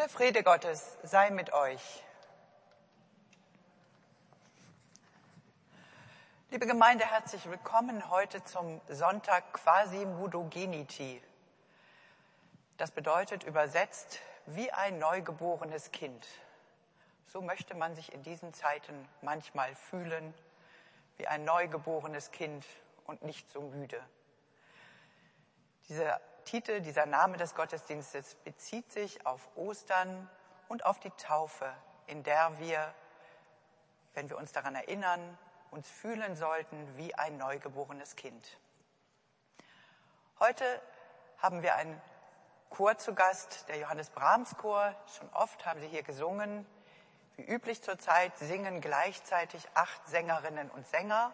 Der Friede Gottes sei mit euch. Liebe Gemeinde, herzlich willkommen heute zum Sonntag Quasi Mudogeniti. Das bedeutet übersetzt wie ein neugeborenes Kind. So möchte man sich in diesen Zeiten manchmal fühlen, wie ein neugeborenes Kind und nicht so müde. Dieser Titel, dieser Name des Gottesdienstes bezieht sich auf Ostern und auf die Taufe, in der wir, wenn wir uns daran erinnern, uns fühlen sollten wie ein neugeborenes Kind. Heute haben wir einen Chor zu Gast, der Johannes Brahms Chor. Schon oft haben sie hier gesungen. Wie üblich zurzeit singen gleichzeitig acht Sängerinnen und Sänger,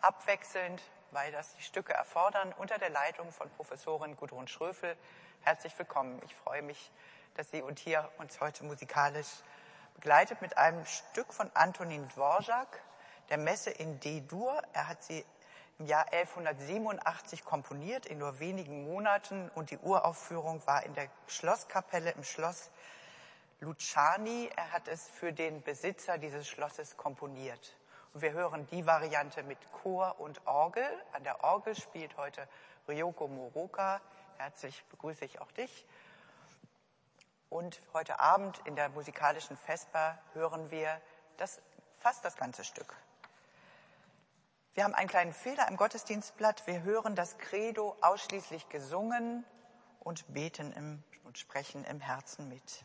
abwechselnd weil das die Stücke erfordern, unter der Leitung von Professorin Gudrun Schröfel. Herzlich willkommen. Ich freue mich, dass sie und hier uns heute musikalisch begleitet mit einem Stück von Antonin Dvorak, der Messe in D-Dur. Er hat sie im Jahr 1187 komponiert, in nur wenigen Monaten, und die Uraufführung war in der Schlosskapelle im Schloss Luciani. Er hat es für den Besitzer dieses Schlosses komponiert. Wir hören die Variante mit Chor und Orgel. An der Orgel spielt heute Ryoko Moroka. Herzlich begrüße ich auch dich. Und heute Abend in der musikalischen Vesper hören wir das, fast das ganze Stück. Wir haben einen kleinen Fehler im Gottesdienstblatt. Wir hören das Credo ausschließlich gesungen und beten im, und sprechen im Herzen mit.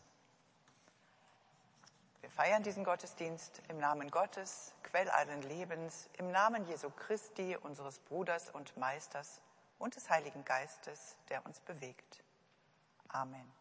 Wir feiern diesen Gottesdienst im Namen Gottes, Quell allen Lebens, im Namen Jesu Christi, unseres Bruders und Meisters und des Heiligen Geistes, der uns bewegt. Amen.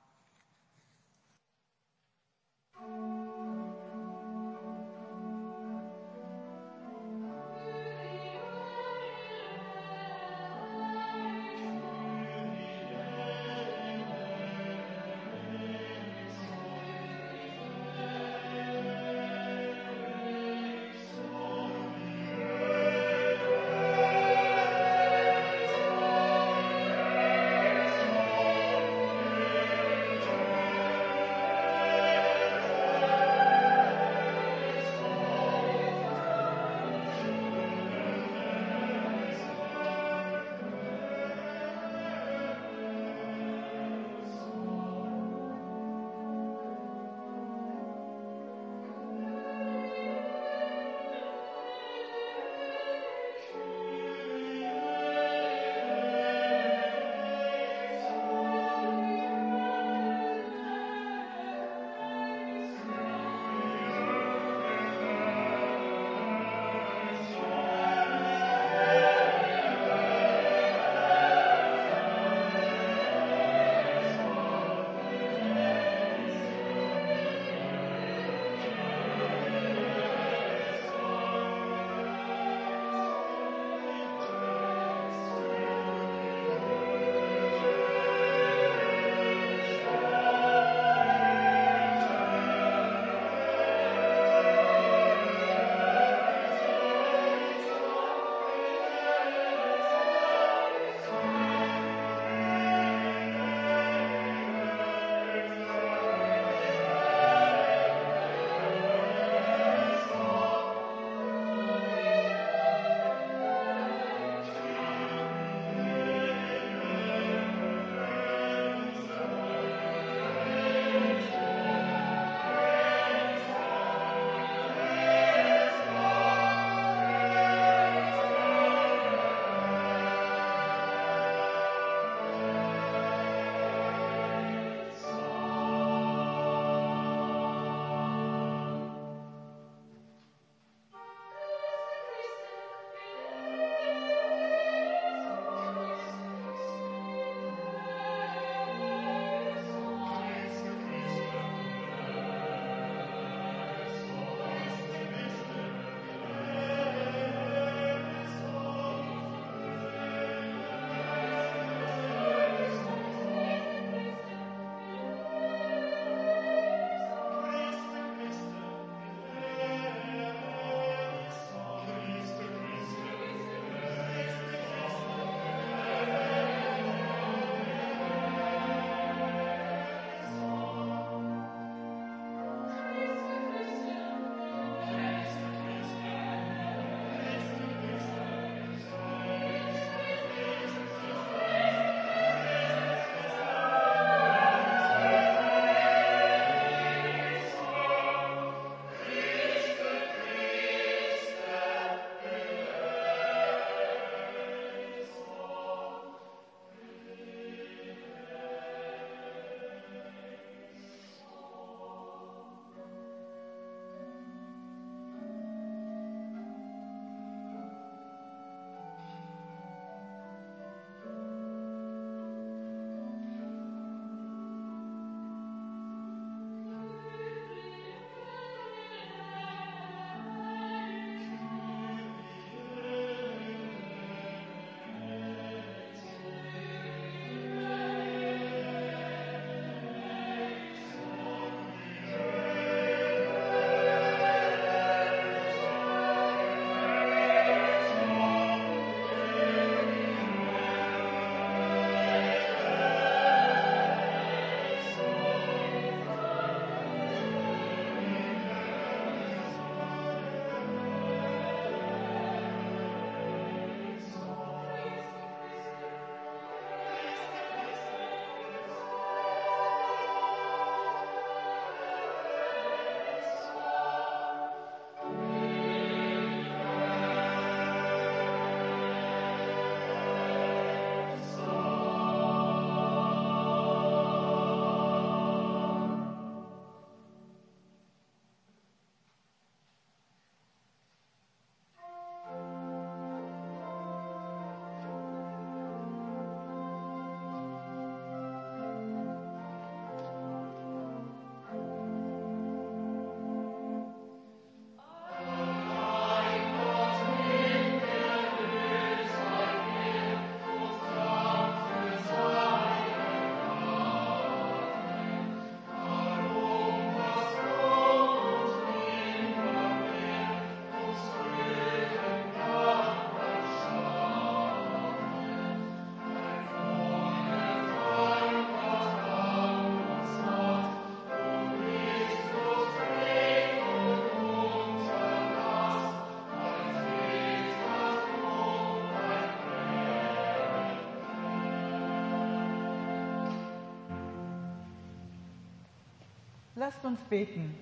Lasst uns beten.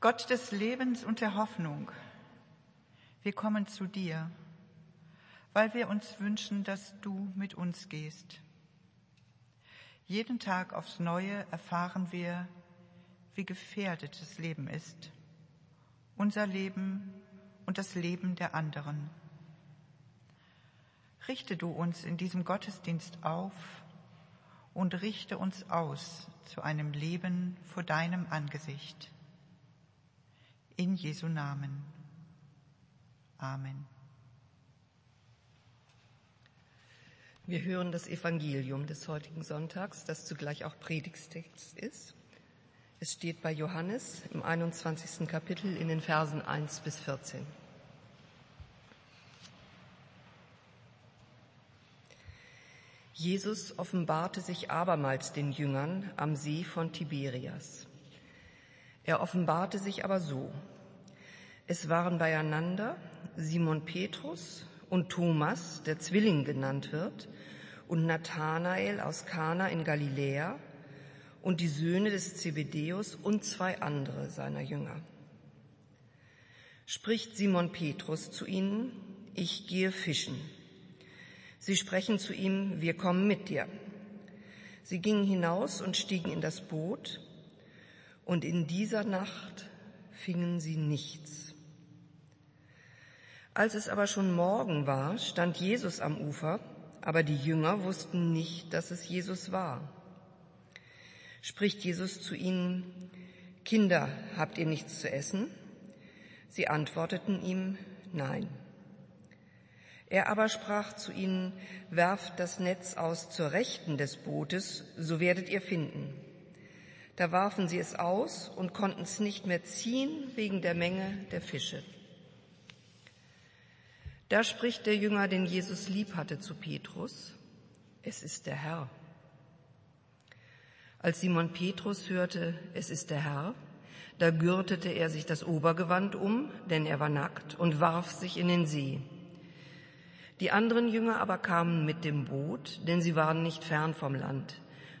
Gott des Lebens und der Hoffnung, wir kommen zu dir, weil wir uns wünschen, dass du mit uns gehst. Jeden Tag aufs Neue erfahren wir, wie gefährdet das Leben ist, unser Leben und das Leben der anderen. Richte du uns in diesem Gottesdienst auf und richte uns aus zu einem Leben vor deinem Angesicht. In Jesu Namen. Amen. Wir hören das Evangelium des heutigen Sonntags, das zugleich auch Predigstext ist. Es steht bei Johannes im 21. Kapitel in den Versen 1 bis 14. Jesus offenbarte sich abermals den Jüngern am See von Tiberias. Er offenbarte sich aber so. Es waren beieinander Simon Petrus und Thomas, der Zwilling genannt wird, und Nathanael aus Kana in Galiläa und die Söhne des Zebedeus und zwei andere seiner Jünger. Spricht Simon Petrus zu ihnen, ich gehe fischen. Sie sprechen zu ihm, wir kommen mit dir. Sie gingen hinaus und stiegen in das Boot, und in dieser Nacht fingen sie nichts. Als es aber schon Morgen war, stand Jesus am Ufer, aber die Jünger wussten nicht, dass es Jesus war. Spricht Jesus zu ihnen, Kinder, habt ihr nichts zu essen? Sie antworteten ihm, nein. Er aber sprach zu ihnen, werft das Netz aus zur Rechten des Bootes, so werdet ihr finden. Da warfen sie es aus und konnten es nicht mehr ziehen wegen der Menge der Fische. Da spricht der Jünger, den Jesus lieb hatte, zu Petrus, es ist der Herr. Als Simon Petrus hörte, es ist der Herr, da gürtete er sich das Obergewand um, denn er war nackt, und warf sich in den See. Die anderen Jünger aber kamen mit dem Boot, denn sie waren nicht fern vom Land,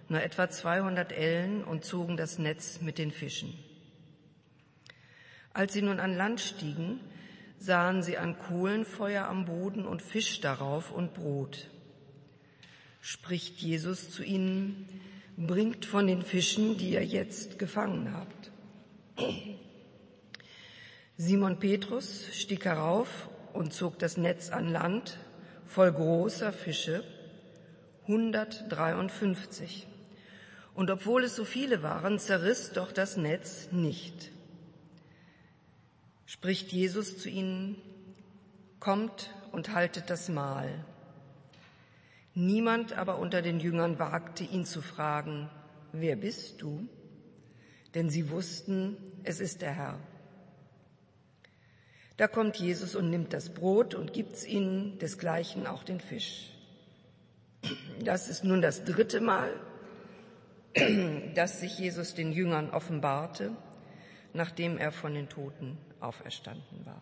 nur etwa 200 Ellen und zogen das Netz mit den Fischen. Als sie nun an Land stiegen, sahen sie ein Kohlenfeuer am Boden und Fisch darauf und Brot. Spricht Jesus zu ihnen, bringt von den Fischen, die ihr jetzt gefangen habt. Simon Petrus stieg herauf und zog das Netz an Land voll großer Fische, 153. Und obwohl es so viele waren, zerriss doch das Netz nicht. Spricht Jesus zu ihnen, kommt und haltet das Mahl. Niemand aber unter den Jüngern wagte ihn zu fragen, wer bist du? Denn sie wussten, es ist der Herr. Da kommt Jesus und nimmt das Brot und gibt's ihnen, desgleichen auch den Fisch. Das ist nun das dritte Mal, dass sich Jesus den Jüngern offenbarte, nachdem er von den Toten auferstanden war.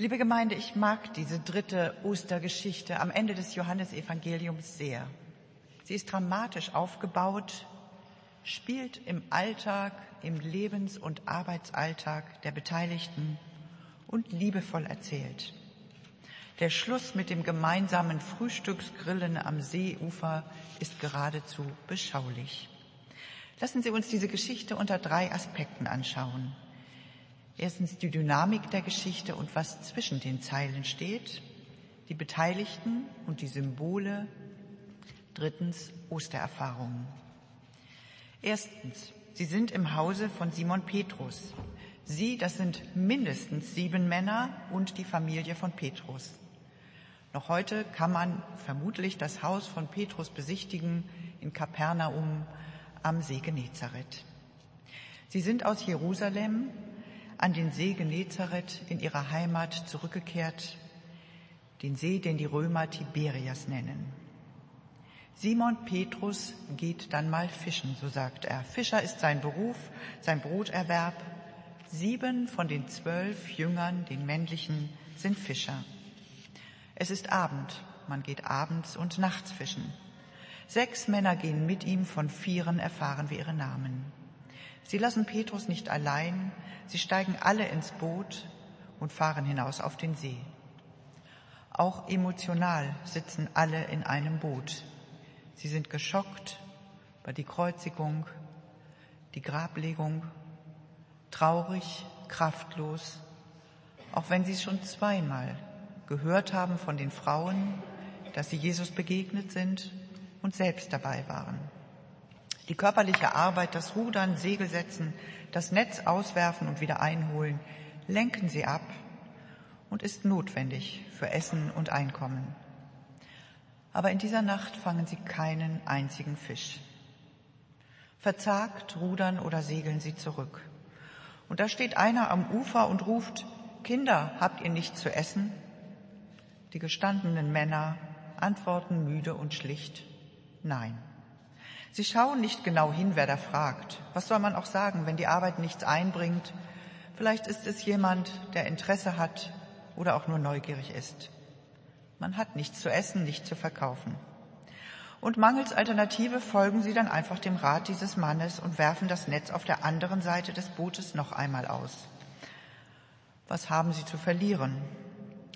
Liebe Gemeinde, ich mag diese dritte Ostergeschichte am Ende des Johannesevangeliums sehr. Sie ist dramatisch aufgebaut, spielt im Alltag, im Lebens- und Arbeitsalltag der Beteiligten und liebevoll erzählt. Der Schluss mit dem gemeinsamen Frühstücksgrillen am Seeufer ist geradezu beschaulich. Lassen Sie uns diese Geschichte unter drei Aspekten anschauen. Erstens die Dynamik der Geschichte und was zwischen den Zeilen steht, die Beteiligten und die Symbole. Drittens Ostererfahrungen. Erstens, sie sind im Hause von Simon Petrus. Sie, das sind mindestens sieben Männer und die Familie von Petrus. Noch heute kann man vermutlich das Haus von Petrus besichtigen in Kapernaum am See Genezareth. Sie sind aus Jerusalem an den See Genezareth in ihrer Heimat zurückgekehrt, den See, den die Römer Tiberias nennen. Simon Petrus geht dann mal fischen, so sagt er. Fischer ist sein Beruf, sein Broterwerb. Sieben von den zwölf Jüngern, den männlichen, sind Fischer. Es ist Abend, man geht abends und nachts fischen. Sechs Männer gehen mit ihm, von vieren erfahren wir ihre Namen. Sie lassen Petrus nicht allein, Sie steigen alle ins Boot und fahren hinaus auf den See. Auch emotional sitzen alle in einem Boot. Sie sind geschockt über die Kreuzigung, die Grablegung, traurig, kraftlos, auch wenn sie schon zweimal gehört haben von den Frauen, dass sie Jesus begegnet sind und selbst dabei waren. Die körperliche Arbeit, das Rudern, Segel setzen, das Netz auswerfen und wieder einholen, lenken sie ab und ist notwendig für Essen und Einkommen. Aber in dieser Nacht fangen sie keinen einzigen Fisch. Verzagt rudern oder segeln sie zurück. Und da steht einer am Ufer und ruft, Kinder, habt ihr nichts zu essen? Die gestandenen Männer antworten müde und schlicht, nein. Sie schauen nicht genau hin, wer da fragt. Was soll man auch sagen, wenn die Arbeit nichts einbringt? Vielleicht ist es jemand, der Interesse hat oder auch nur neugierig ist. Man hat nichts zu essen, nichts zu verkaufen. Und mangels Alternative folgen sie dann einfach dem Rat dieses Mannes und werfen das Netz auf der anderen Seite des Bootes noch einmal aus. Was haben sie zu verlieren?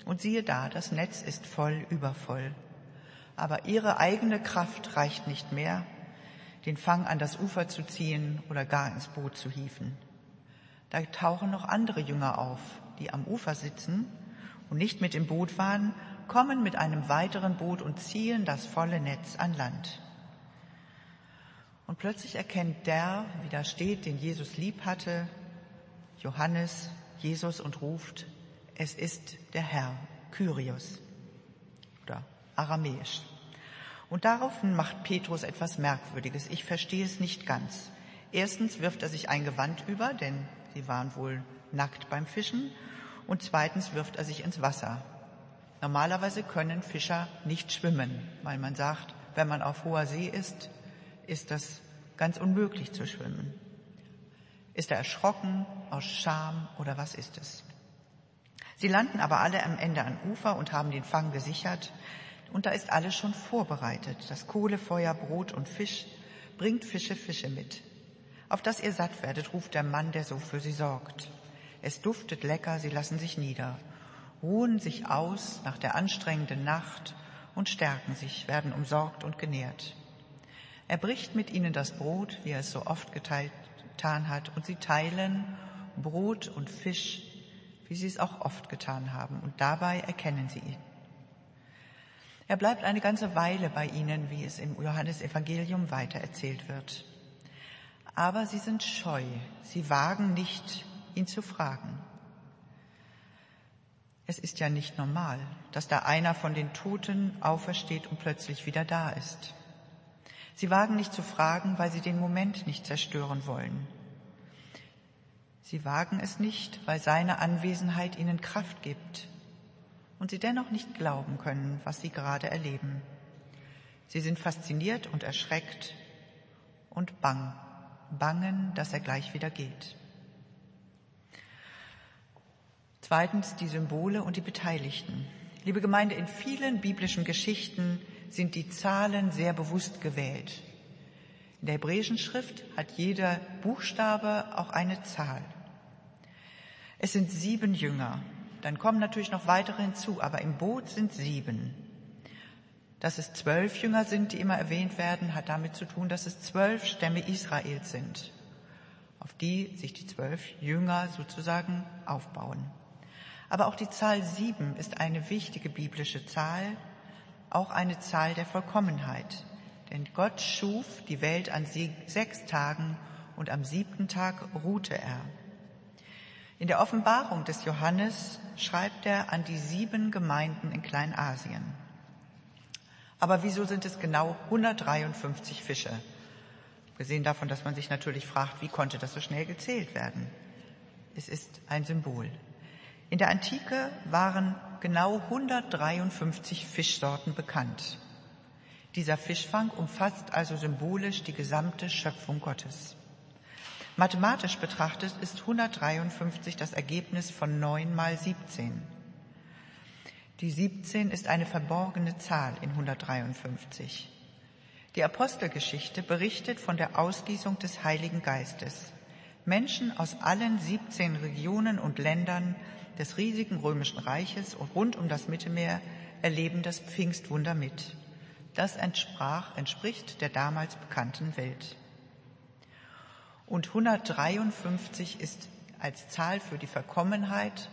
Und siehe da, das Netz ist voll übervoll. Aber ihre eigene Kraft reicht nicht mehr, den Fang an das Ufer zu ziehen oder gar ins Boot zu hieven. Da tauchen noch andere Jünger auf, die am Ufer sitzen und nicht mit im Boot waren, kommen mit einem weiteren Boot und ziehen das volle Netz an Land. Und plötzlich erkennt der, wie da steht, den Jesus lieb hatte, Johannes, Jesus und ruft, es ist der Herr, Kyrios oder aramäisch. Und daraufhin macht Petrus etwas Merkwürdiges. Ich verstehe es nicht ganz. Erstens wirft er sich ein Gewand über, denn sie waren wohl nackt beim Fischen. Und zweitens wirft er sich ins Wasser. Normalerweise können Fischer nicht schwimmen, weil man sagt, wenn man auf hoher See ist, ist das ganz unmöglich zu schwimmen. Ist er erschrocken, aus Scham oder was ist es? Sie landen aber alle am Ende an Ufer und haben den Fang gesichert. Und da ist alles schon vorbereitet. Das Kohlefeuer, Brot und Fisch bringt Fische Fische mit. Auf dass ihr satt werdet, ruft der Mann, der so für sie sorgt. Es duftet lecker, sie lassen sich nieder, ruhen sich aus nach der anstrengenden Nacht und stärken sich, werden umsorgt und genährt. Er bricht mit ihnen das Brot, wie er es so oft geteilt, getan hat, und sie teilen Brot und Fisch, wie sie es auch oft getan haben, und dabei erkennen sie ihn. Er bleibt eine ganze Weile bei ihnen, wie es im Johannesevangelium weitererzählt wird. Aber sie sind scheu, sie wagen nicht, ihn zu fragen. Es ist ja nicht normal, dass da einer von den Toten aufersteht und plötzlich wieder da ist. Sie wagen nicht zu fragen, weil sie den Moment nicht zerstören wollen. Sie wagen es nicht, weil seine Anwesenheit ihnen Kraft gibt und sie dennoch nicht glauben können, was sie gerade erleben. Sie sind fasziniert und erschreckt und bang, bangen, dass er gleich wieder geht. Zweitens die Symbole und die Beteiligten. Liebe Gemeinde, in vielen biblischen Geschichten sind die Zahlen sehr bewusst gewählt. In der hebräischen Schrift hat jeder Buchstabe auch eine Zahl. Es sind sieben Jünger. Dann kommen natürlich noch weitere hinzu, aber im Boot sind sieben. Dass es zwölf Jünger sind, die immer erwähnt werden, hat damit zu tun, dass es zwölf Stämme Israels sind, auf die sich die zwölf Jünger sozusagen aufbauen. Aber auch die Zahl sieben ist eine wichtige biblische Zahl, auch eine Zahl der Vollkommenheit. Denn Gott schuf die Welt an sechs Tagen und am siebten Tag ruhte er. In der Offenbarung des Johannes schreibt er an die sieben Gemeinden in Kleinasien. Aber wieso sind es genau 153 Fische? Wir sehen davon, dass man sich natürlich fragt, wie konnte das so schnell gezählt werden? Es ist ein Symbol. In der Antike waren genau 153 Fischsorten bekannt. Dieser Fischfang umfasst also symbolisch die gesamte Schöpfung Gottes. Mathematisch betrachtet ist 153 das Ergebnis von 9 mal 17. Die 17 ist eine verborgene Zahl in 153. Die Apostelgeschichte berichtet von der Ausgießung des Heiligen Geistes. Menschen aus allen 17 Regionen und Ländern des riesigen römischen Reiches und rund um das Mittelmeer erleben das Pfingstwunder mit. Das entsprach, entspricht der damals bekannten Welt. Und 153 ist als Zahl für die Verkommenheit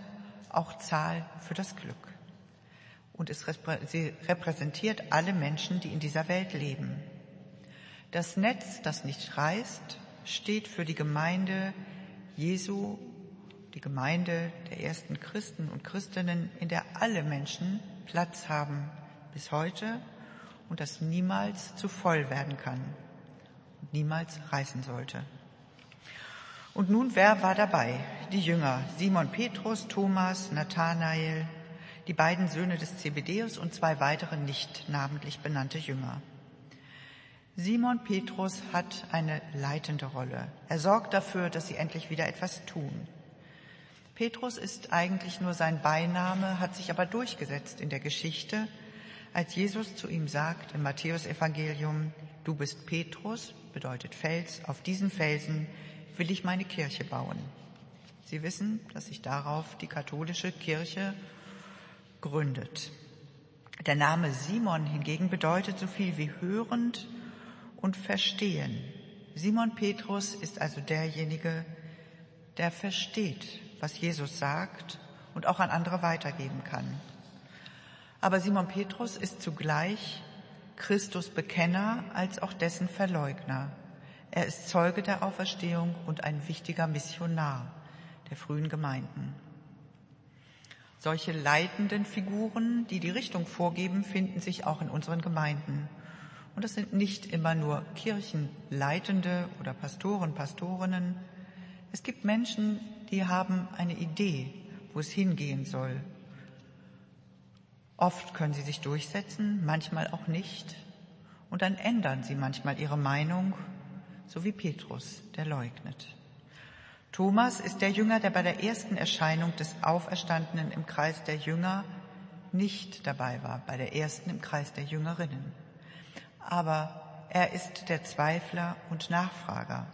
auch Zahl für das Glück. Und es repräsentiert alle Menschen, die in dieser Welt leben. Das Netz, das nicht reißt, steht für die Gemeinde Jesu die Gemeinde der ersten Christen und Christinnen, in der alle Menschen Platz haben bis heute und das niemals zu voll werden kann und niemals reißen sollte. Und nun, wer war dabei? Die Jünger, Simon Petrus, Thomas, Nathanael, die beiden Söhne des Zebedeus und zwei weitere nicht namentlich benannte Jünger. Simon Petrus hat eine leitende Rolle. Er sorgt dafür, dass sie endlich wieder etwas tun. Petrus ist eigentlich nur sein Beiname, hat sich aber durchgesetzt in der Geschichte als Jesus zu ihm sagt im Matthäusevangelium, du bist Petrus, bedeutet Fels, auf diesen Felsen will ich meine Kirche bauen. Sie wissen, dass sich darauf die katholische Kirche gründet. Der Name Simon hingegen bedeutet so viel wie hörend und verstehen. Simon Petrus ist also derjenige, der versteht, was Jesus sagt und auch an andere weitergeben kann. Aber Simon Petrus ist zugleich Christus Bekenner als auch dessen Verleugner. Er ist Zeuge der Auferstehung und ein wichtiger Missionar der frühen Gemeinden. Solche leitenden Figuren, die die Richtung vorgeben, finden sich auch in unseren Gemeinden. Und das sind nicht immer nur Kirchenleitende oder Pastoren, Pastorinnen. Es gibt Menschen, die haben eine Idee, wo es hingehen soll. Oft können sie sich durchsetzen, manchmal auch nicht. Und dann ändern sie manchmal ihre Meinung, so wie Petrus, der leugnet. Thomas ist der Jünger, der bei der ersten Erscheinung des Auferstandenen im Kreis der Jünger nicht dabei war, bei der ersten im Kreis der Jüngerinnen. Aber er ist der Zweifler und Nachfrager,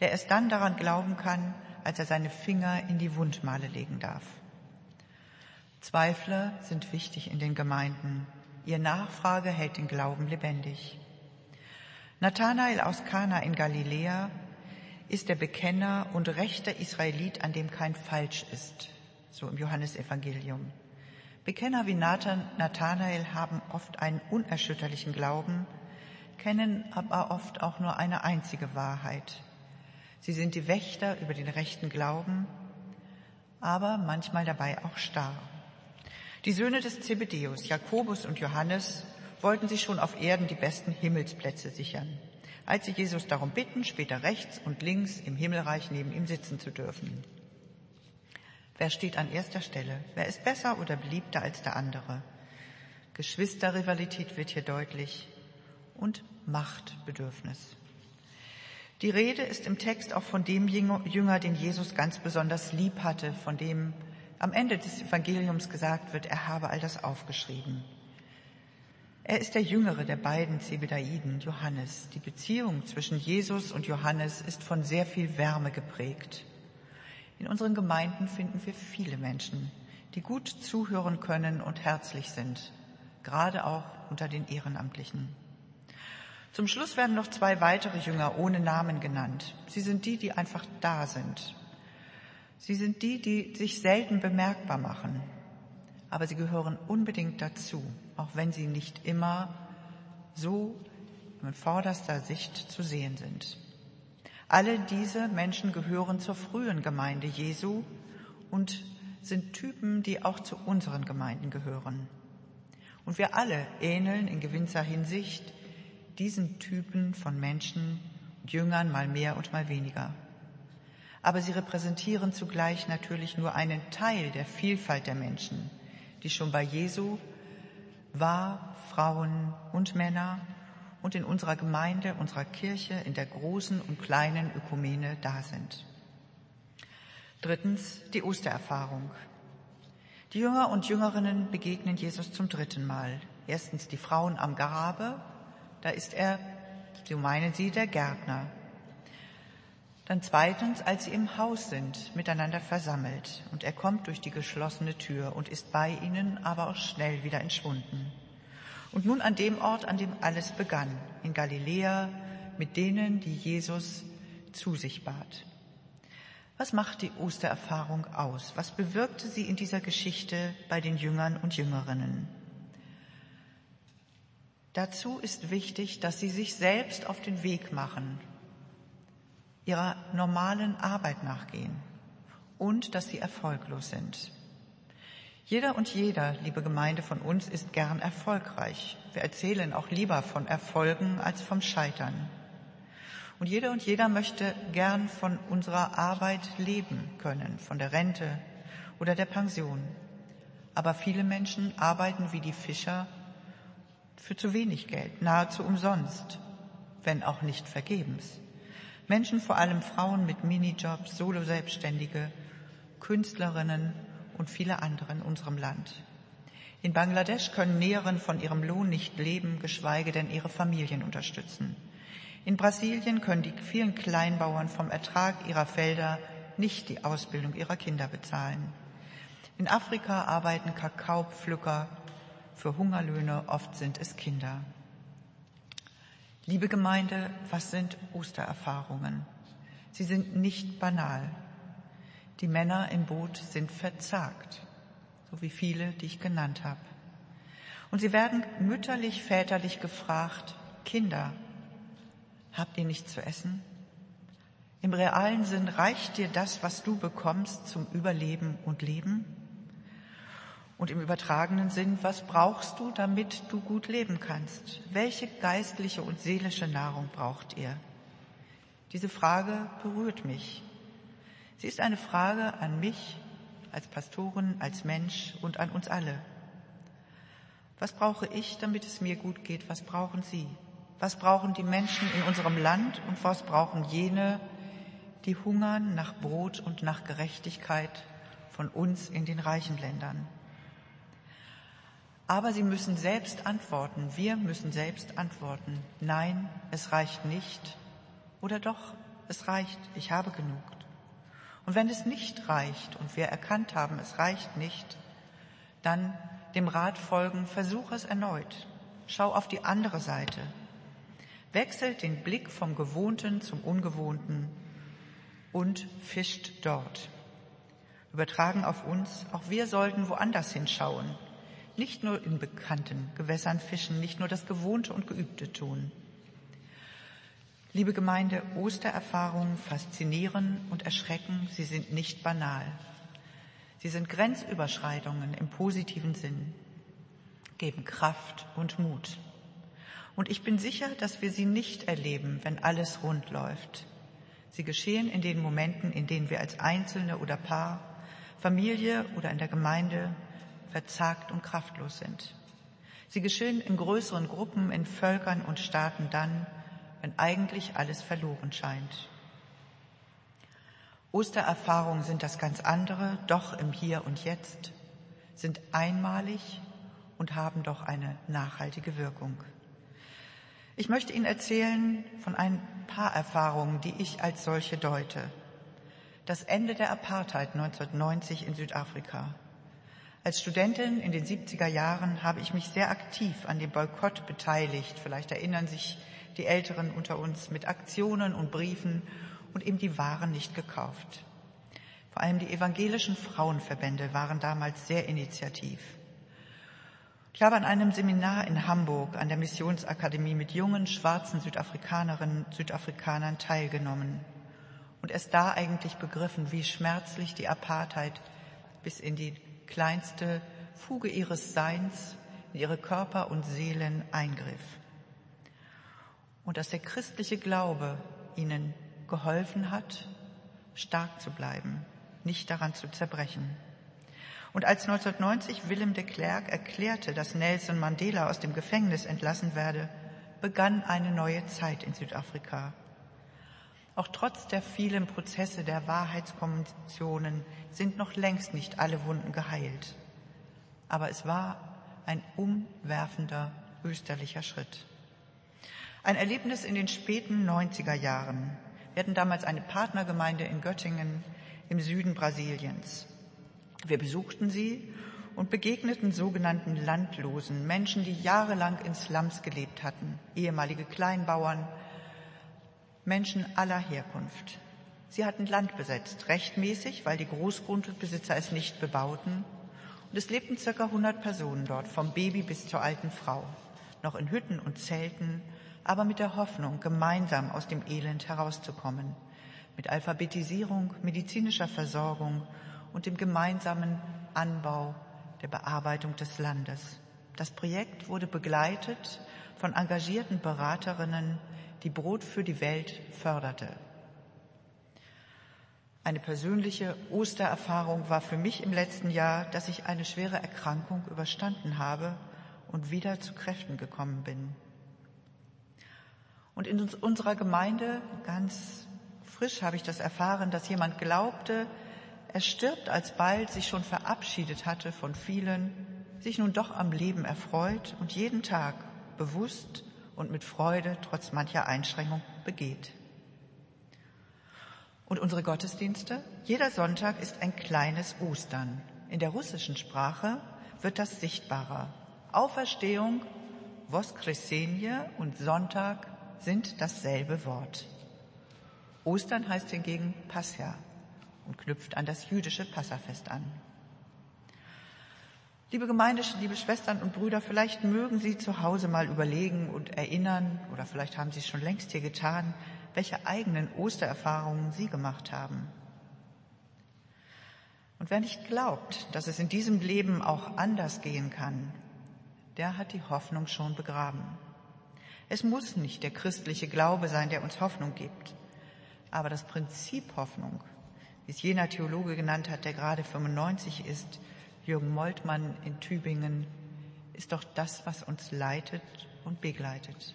der erst dann daran glauben kann, als er seine Finger in die Wundmale legen darf. Zweifler sind wichtig in den Gemeinden. Ihr Nachfrage hält den Glauben lebendig. Nathanael aus Kana in Galiläa ist der Bekenner und rechter Israelit, an dem kein Falsch ist, so im Johannesevangelium. Bekenner wie Nathan, Nathanael haben oft einen unerschütterlichen Glauben, kennen aber oft auch nur eine einzige Wahrheit. Sie sind die Wächter über den rechten Glauben, aber manchmal dabei auch starr. Die Söhne des Zebedeus, Jakobus und Johannes, wollten sich schon auf Erden die besten Himmelsplätze sichern als sie Jesus darum bitten, später rechts und links im Himmelreich neben ihm sitzen zu dürfen. Wer steht an erster Stelle? Wer ist besser oder beliebter als der andere? Geschwisterrivalität wird hier deutlich und Machtbedürfnis. Die Rede ist im Text auch von dem Jünger, den Jesus ganz besonders lieb hatte, von dem am Ende des Evangeliums gesagt wird, er habe all das aufgeschrieben. Er ist der jüngere der beiden Zebedaiden, Johannes. Die Beziehung zwischen Jesus und Johannes ist von sehr viel Wärme geprägt. In unseren Gemeinden finden wir viele Menschen, die gut zuhören können und herzlich sind, gerade auch unter den Ehrenamtlichen. Zum Schluss werden noch zwei weitere Jünger ohne Namen genannt. Sie sind die, die einfach da sind. Sie sind die, die sich selten bemerkbar machen, aber sie gehören unbedingt dazu, auch wenn sie nicht immer so in vorderster Sicht zu sehen sind. Alle diese Menschen gehören zur frühen Gemeinde Jesu und sind Typen, die auch zu unseren Gemeinden gehören. Und wir alle ähneln in gewisser Hinsicht diesen Typen von Menschen, Jüngern mal mehr und mal weniger. Aber sie repräsentieren zugleich natürlich nur einen Teil der Vielfalt der Menschen, die schon bei Jesu war, Frauen und Männer und in unserer Gemeinde, unserer Kirche, in der großen und kleinen Ökumene da sind. Drittens die Ostererfahrung. Die Jünger und Jüngerinnen begegnen Jesus zum dritten Mal. Erstens die Frauen am Grabe, da ist er, so meinen sie, der Gärtner. Dann zweitens, als sie im Haus sind, miteinander versammelt und er kommt durch die geschlossene Tür und ist bei ihnen, aber auch schnell wieder entschwunden. Und nun an dem Ort, an dem alles begann, in Galiläa, mit denen, die Jesus zu sich bat. Was macht die Ostererfahrung aus? Was bewirkte sie in dieser Geschichte bei den Jüngern und Jüngerinnen? Dazu ist wichtig, dass sie sich selbst auf den Weg machen ihrer normalen Arbeit nachgehen und dass sie erfolglos sind. Jeder und jeder, liebe Gemeinde von uns, ist gern erfolgreich. Wir erzählen auch lieber von Erfolgen als vom Scheitern. Und jeder und jeder möchte gern von unserer Arbeit leben können, von der Rente oder der Pension. Aber viele Menschen arbeiten wie die Fischer für zu wenig Geld, nahezu umsonst, wenn auch nicht vergebens. Menschen, vor allem Frauen mit Minijobs, Solo-Selbstständige, Künstlerinnen und viele andere in unserem Land. In Bangladesch können Näheren von ihrem Lohn nicht leben, geschweige denn ihre Familien unterstützen. In Brasilien können die vielen Kleinbauern vom Ertrag ihrer Felder nicht die Ausbildung ihrer Kinder bezahlen. In Afrika arbeiten Kakaopflücker für Hungerlöhne, oft sind es Kinder. Liebe Gemeinde, was sind Ostererfahrungen? Sie sind nicht banal. Die Männer im Boot sind verzagt so wie viele, die ich genannt habe. Und sie werden mütterlich, väterlich gefragt, Kinder, habt ihr nichts zu essen? Im realen Sinn reicht dir das, was du bekommst, zum Überleben und Leben? Und im übertragenen Sinn, was brauchst du, damit du gut leben kannst? Welche geistliche und seelische Nahrung braucht ihr? Diese Frage berührt mich. Sie ist eine Frage an mich als Pastoren, als Mensch und an uns alle. Was brauche ich, damit es mir gut geht? Was brauchen Sie? Was brauchen die Menschen in unserem Land und was brauchen jene, die hungern nach Brot und nach Gerechtigkeit von uns in den reichen Ländern? Aber sie müssen selbst antworten. Wir müssen selbst antworten. Nein, es reicht nicht. Oder doch, es reicht. Ich habe genug. Und wenn es nicht reicht und wir erkannt haben, es reicht nicht, dann dem Rat folgen, versuch es erneut. Schau auf die andere Seite. Wechselt den Blick vom Gewohnten zum Ungewohnten und fischt dort. Übertragen auf uns, auch wir sollten woanders hinschauen. Nicht nur in bekannten Gewässern fischen, nicht nur das Gewohnte und Geübte tun. Liebe Gemeinde, Ostererfahrungen faszinieren und erschrecken, sie sind nicht banal. Sie sind Grenzüberschreitungen im positiven Sinn, geben Kraft und Mut. Und ich bin sicher, dass wir sie nicht erleben, wenn alles rund läuft. Sie geschehen in den Momenten, in denen wir als Einzelne oder Paar, Familie oder in der Gemeinde verzagt und kraftlos sind. Sie geschehen in größeren Gruppen, in Völkern und Staaten dann, wenn eigentlich alles verloren scheint. Ostererfahrungen sind das ganz andere, doch im Hier und Jetzt, sind einmalig und haben doch eine nachhaltige Wirkung. Ich möchte Ihnen erzählen von ein paar Erfahrungen, die ich als solche deute. Das Ende der Apartheid 1990 in Südafrika. Als Studentin in den 70er Jahren habe ich mich sehr aktiv an dem Boykott beteiligt. Vielleicht erinnern sich die Älteren unter uns, mit Aktionen und Briefen und eben die Waren nicht gekauft. Vor allem die evangelischen Frauenverbände waren damals sehr initiativ. Ich habe an einem Seminar in Hamburg an der Missionsakademie mit jungen schwarzen Südafrikanerinnen und Südafrikanern teilgenommen und erst da eigentlich begriffen, wie schmerzlich die Apartheid bis in die kleinste Fuge ihres Seins, in ihre Körper und Seelen eingriff und dass der christliche Glaube ihnen geholfen hat, stark zu bleiben, nicht daran zu zerbrechen. Und als 1990 Willem de Klerk erklärte, dass Nelson Mandela aus dem Gefängnis entlassen werde, begann eine neue Zeit in Südafrika. Auch trotz der vielen Prozesse der Wahrheitskommissionen sind noch längst nicht alle Wunden geheilt. Aber es war ein umwerfender österlicher Schritt. Ein Erlebnis in den späten 90er Jahren. Wir hatten damals eine Partnergemeinde in Göttingen im Süden Brasiliens. Wir besuchten sie und begegneten sogenannten Landlosen, Menschen, die jahrelang in Slums gelebt hatten, ehemalige Kleinbauern, Menschen aller Herkunft. Sie hatten Land besetzt, rechtmäßig, weil die Großgrundbesitzer es nicht bebauten. Und es lebten circa 100 Personen dort, vom Baby bis zur alten Frau, noch in Hütten und Zelten, aber mit der Hoffnung, gemeinsam aus dem Elend herauszukommen, mit Alphabetisierung, medizinischer Versorgung und dem gemeinsamen Anbau der Bearbeitung des Landes. Das Projekt wurde begleitet von engagierten Beraterinnen, die Brot für die Welt förderte. Eine persönliche Ostererfahrung war für mich im letzten Jahr, dass ich eine schwere Erkrankung überstanden habe und wieder zu Kräften gekommen bin. Und in unserer Gemeinde, ganz frisch habe ich das erfahren, dass jemand glaubte, er stirbt alsbald, sich schon verabschiedet hatte von vielen sich nun doch am Leben erfreut und jeden Tag bewusst und mit Freude trotz mancher Einschränkung begeht. Und unsere Gottesdienste? Jeder Sonntag ist ein kleines Ostern. In der russischen Sprache wird das sichtbarer. Auferstehung, Voskresenie und Sonntag sind dasselbe Wort. Ostern heißt hingegen Pascha und knüpft an das jüdische Passafest an. Liebe Gemeinde, liebe Schwestern und Brüder, vielleicht mögen Sie zu Hause mal überlegen und erinnern, oder vielleicht haben Sie es schon längst hier getan, welche eigenen Ostererfahrungen Sie gemacht haben. Und wer nicht glaubt, dass es in diesem Leben auch anders gehen kann, der hat die Hoffnung schon begraben. Es muss nicht der christliche Glaube sein, der uns Hoffnung gibt. Aber das Prinzip Hoffnung, wie es jener Theologe genannt hat, der gerade 95 ist, Jürgen Moltmann in Tübingen, ist doch das, was uns leitet und begleitet.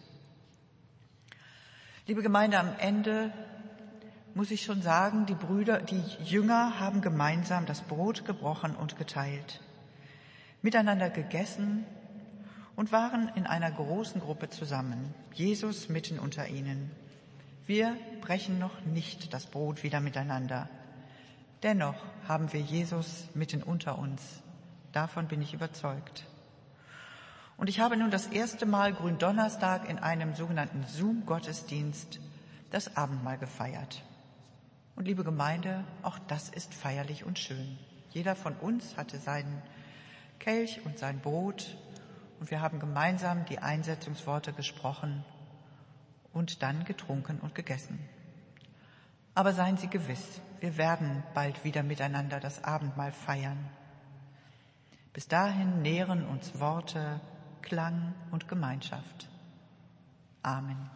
Liebe Gemeinde, am Ende muss ich schon sagen, die Brüder, die Jünger haben gemeinsam das Brot gebrochen und geteilt, miteinander gegessen und waren in einer großen Gruppe zusammen, Jesus mitten unter ihnen. Wir brechen noch nicht das Brot wieder miteinander. Dennoch haben wir Jesus mitten unter uns. Davon bin ich überzeugt. Und ich habe nun das erste Mal Gründonnerstag in einem sogenannten Zoom-Gottesdienst das Abendmahl gefeiert. Und liebe Gemeinde, auch das ist feierlich und schön. Jeder von uns hatte seinen Kelch und sein Brot und wir haben gemeinsam die Einsetzungsworte gesprochen und dann getrunken und gegessen. Aber seien Sie gewiss, wir werden bald wieder miteinander das Abendmahl feiern. Bis dahin nähren uns Worte, Klang und Gemeinschaft. Amen.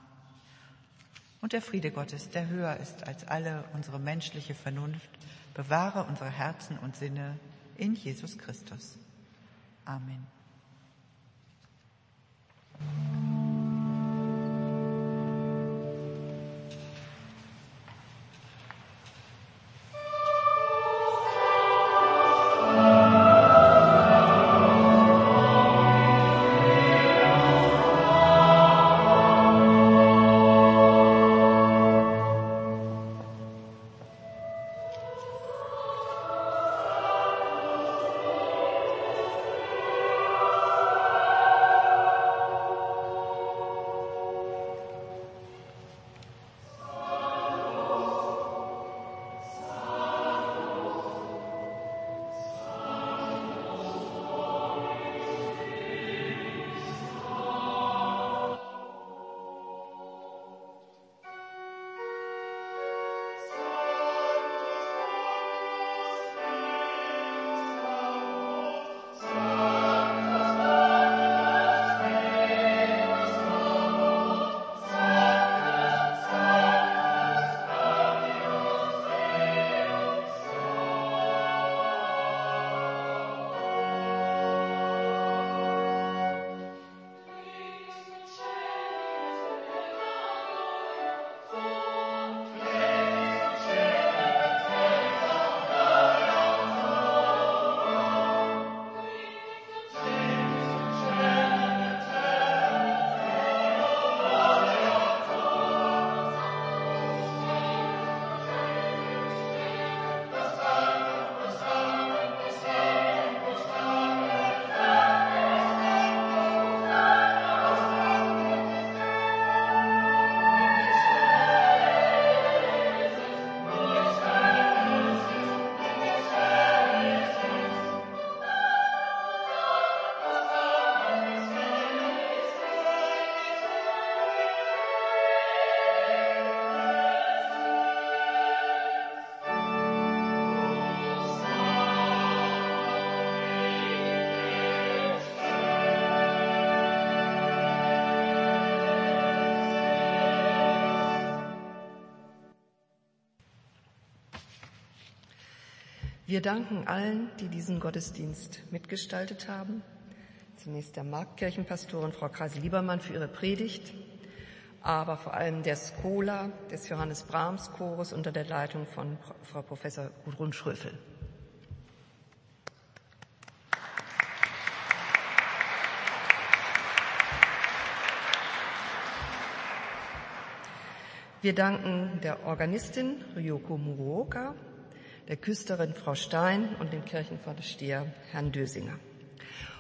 Und der Friede Gottes, der höher ist als alle unsere menschliche Vernunft, bewahre unsere Herzen und Sinne in Jesus Christus. Amen. Wir danken allen, die diesen Gottesdienst mitgestaltet haben. Zunächst der Marktkirchenpastorin Frau Kreisel-Liebermann für ihre Predigt, aber vor allem der Skola des Johannes Brahms Chores unter der Leitung von Frau Professor Gudrun Schröfel. Wir danken der Organistin Ryoko Muruoka der Küsterin Frau Stein und dem Kirchenvorsteher Herrn Dösinger.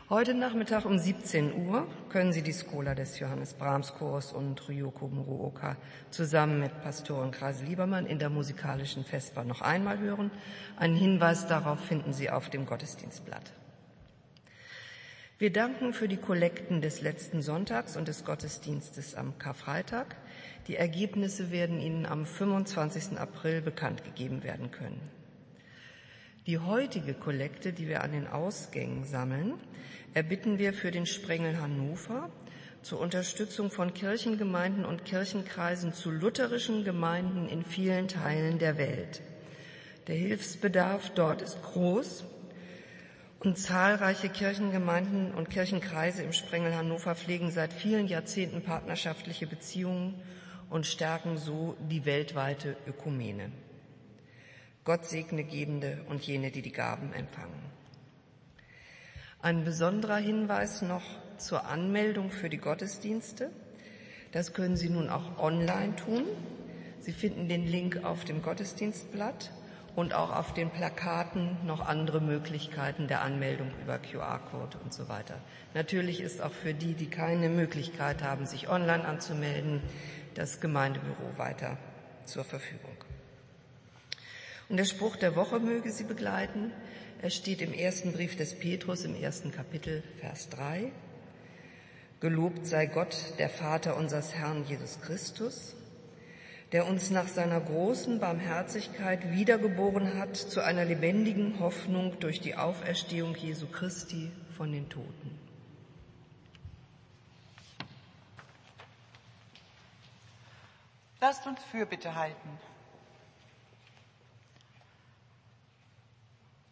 Heute Nachmittag um 17 Uhr können Sie die Skola des Johannes Brahms Chors und Ryoko Muruoka zusammen mit Pastorin Kreis Liebermann in der musikalischen Vesper noch einmal hören. Einen Hinweis darauf finden Sie auf dem Gottesdienstblatt. Wir danken für die Kollekten des letzten Sonntags und des Gottesdienstes am Karfreitag. Die Ergebnisse werden Ihnen am 25. April bekannt gegeben werden können. Die heutige Kollekte, die wir an den Ausgängen sammeln, erbitten wir für den Sprengel Hannover zur Unterstützung von Kirchengemeinden und Kirchenkreisen zu lutherischen Gemeinden in vielen Teilen der Welt. Der Hilfsbedarf dort ist groß und zahlreiche Kirchengemeinden und Kirchenkreise im Sprengel Hannover pflegen seit vielen Jahrzehnten partnerschaftliche Beziehungen und stärken so die weltweite Ökumene. Gott segne Gebende und jene, die die Gaben empfangen. Ein besonderer Hinweis noch zur Anmeldung für die Gottesdienste. Das können Sie nun auch online tun. Sie finden den Link auf dem Gottesdienstblatt und auch auf den Plakaten noch andere Möglichkeiten der Anmeldung über QR-Code und so weiter. Natürlich ist auch für die, die keine Möglichkeit haben, sich online anzumelden, das Gemeindebüro weiter zur Verfügung. Und der Spruch der Woche möge Sie begleiten. Er steht im ersten Brief des Petrus im ersten Kapitel, Vers 3. Gelobt sei Gott, der Vater unseres Herrn Jesus Christus, der uns nach seiner großen Barmherzigkeit wiedergeboren hat zu einer lebendigen Hoffnung durch die Auferstehung Jesu Christi von den Toten. Lasst uns Fürbitte halten.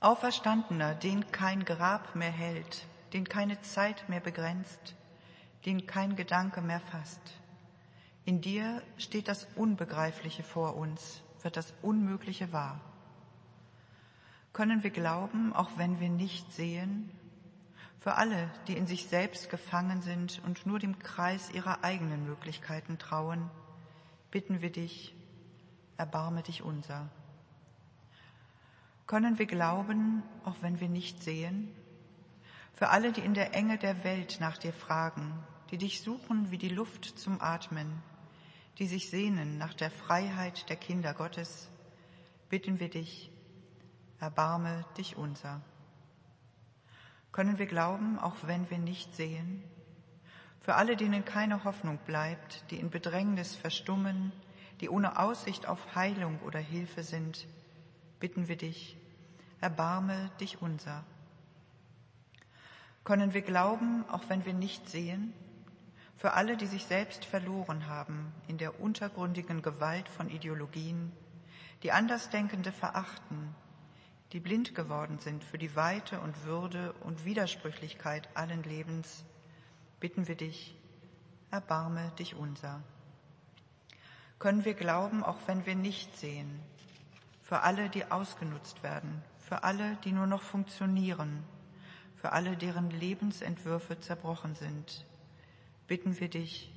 Auferstandener, den kein Grab mehr hält, den keine Zeit mehr begrenzt, den kein Gedanke mehr fasst. In dir steht das Unbegreifliche vor uns, wird das Unmögliche wahr. Können wir glauben, auch wenn wir nicht sehen? Für alle, die in sich selbst gefangen sind und nur dem Kreis ihrer eigenen Möglichkeiten trauen, bitten wir dich, erbarme dich unser. Können wir glauben, auch wenn wir nicht sehen? Für alle, die in der Enge der Welt nach dir fragen, die dich suchen wie die Luft zum Atmen, die sich sehnen nach der Freiheit der Kinder Gottes, bitten wir dich, erbarme dich unser. Können wir glauben, auch wenn wir nicht sehen? Für alle, denen keine Hoffnung bleibt, die in Bedrängnis verstummen, die ohne Aussicht auf Heilung oder Hilfe sind, bitten wir dich, erbarme dich unser. Können wir glauben, auch wenn wir nicht sehen? für alle, die sich selbst verloren haben in der untergründigen Gewalt von Ideologien, die Andersdenkende verachten, die blind geworden sind für die Weite und Würde und Widersprüchlichkeit allen Lebens, bitten wir dich, erbarme dich unser. Können wir glauben, auch wenn wir nicht sehen, für alle, die ausgenutzt werden, für alle, die nur noch funktionieren, für alle, deren Lebensentwürfe zerbrochen sind, bitten wir dich,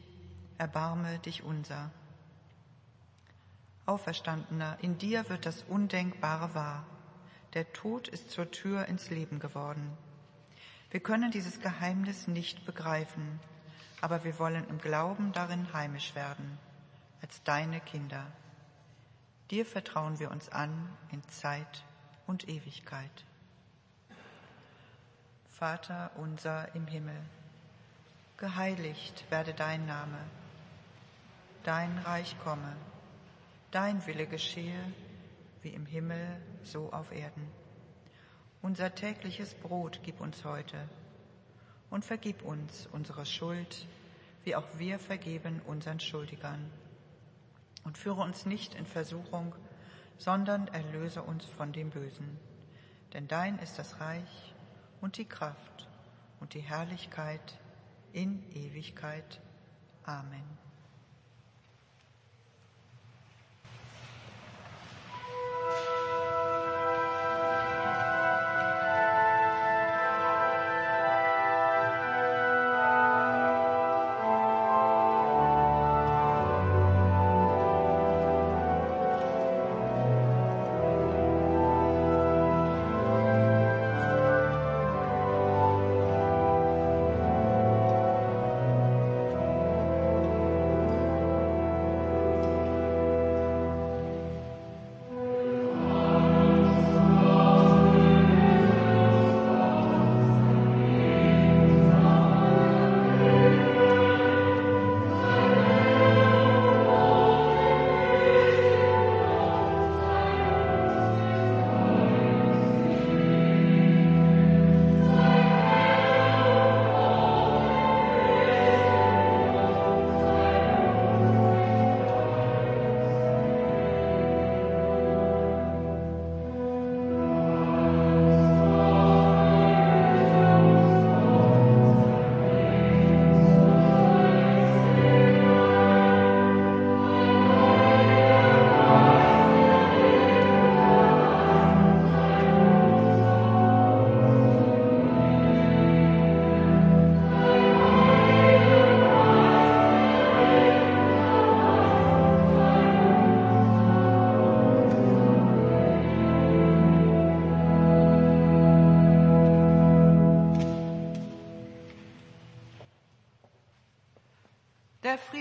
erbarme dich unser. Auferstandener, in dir wird das Undenkbare wahr. Der Tod ist zur Tür ins Leben geworden. Wir können dieses Geheimnis nicht begreifen, aber wir wollen im Glauben darin heimisch werden, als deine Kinder. Dir vertrauen wir uns an in Zeit und Ewigkeit. Vater unser im Himmel geheiligt werde dein Name, dein Reich komme, dein Wille geschehe, wie im Himmel, so auf Erden. Unser tägliches Brot gib uns heute und vergib uns unsere Schuld, wie auch wir vergeben unseren Schuldigern. Und führe uns nicht in Versuchung, sondern erlöse uns von dem Bösen. Denn dein ist das Reich und die Kraft und die Herrlichkeit in Ewigkeit. Amen.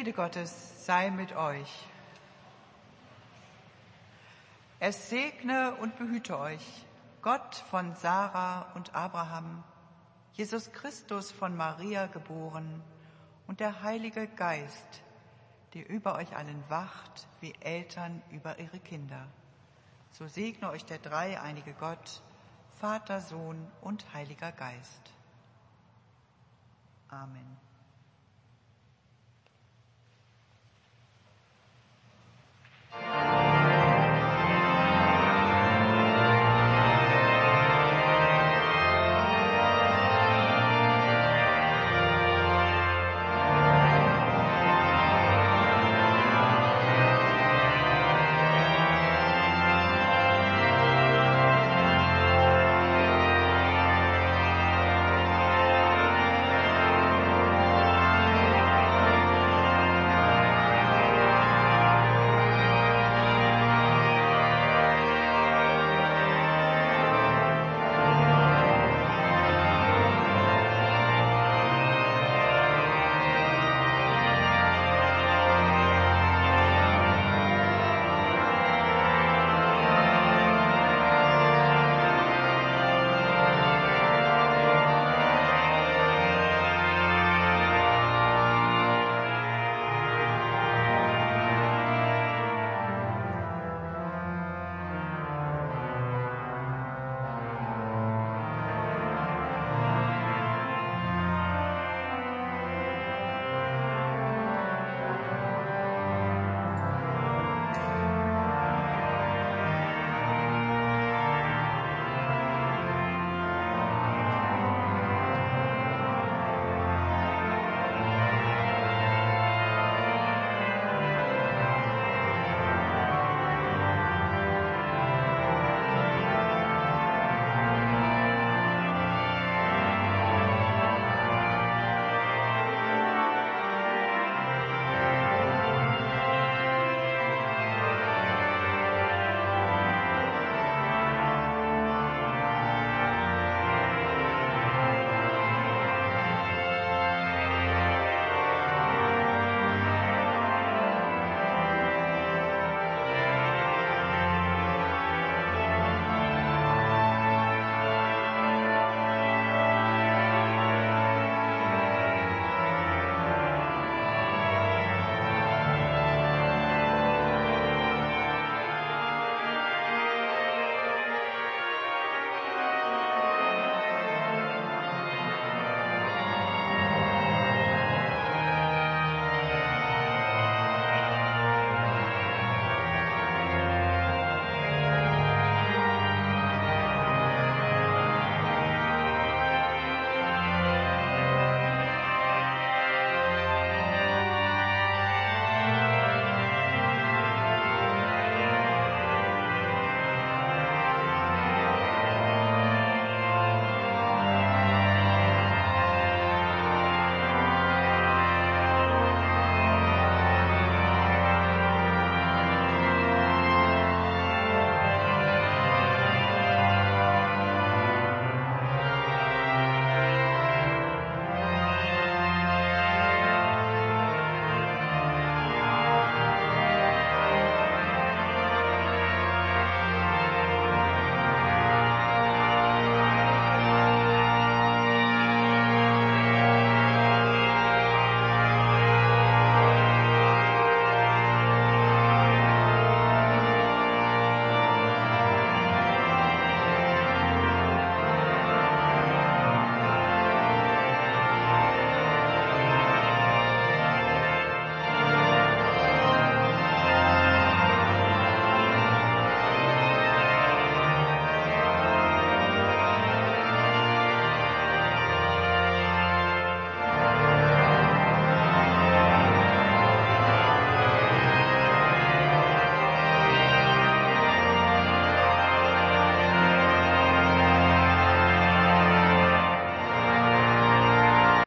Friede Gottes sei mit euch. Es segne und behüte euch Gott von Sarah und Abraham, Jesus Christus von Maria geboren und der Heilige Geist, der über euch allen wacht, wie Eltern über ihre Kinder. So segne euch der dreieinige Gott, Vater, Sohn und Heiliger Geist. Amen. Bye.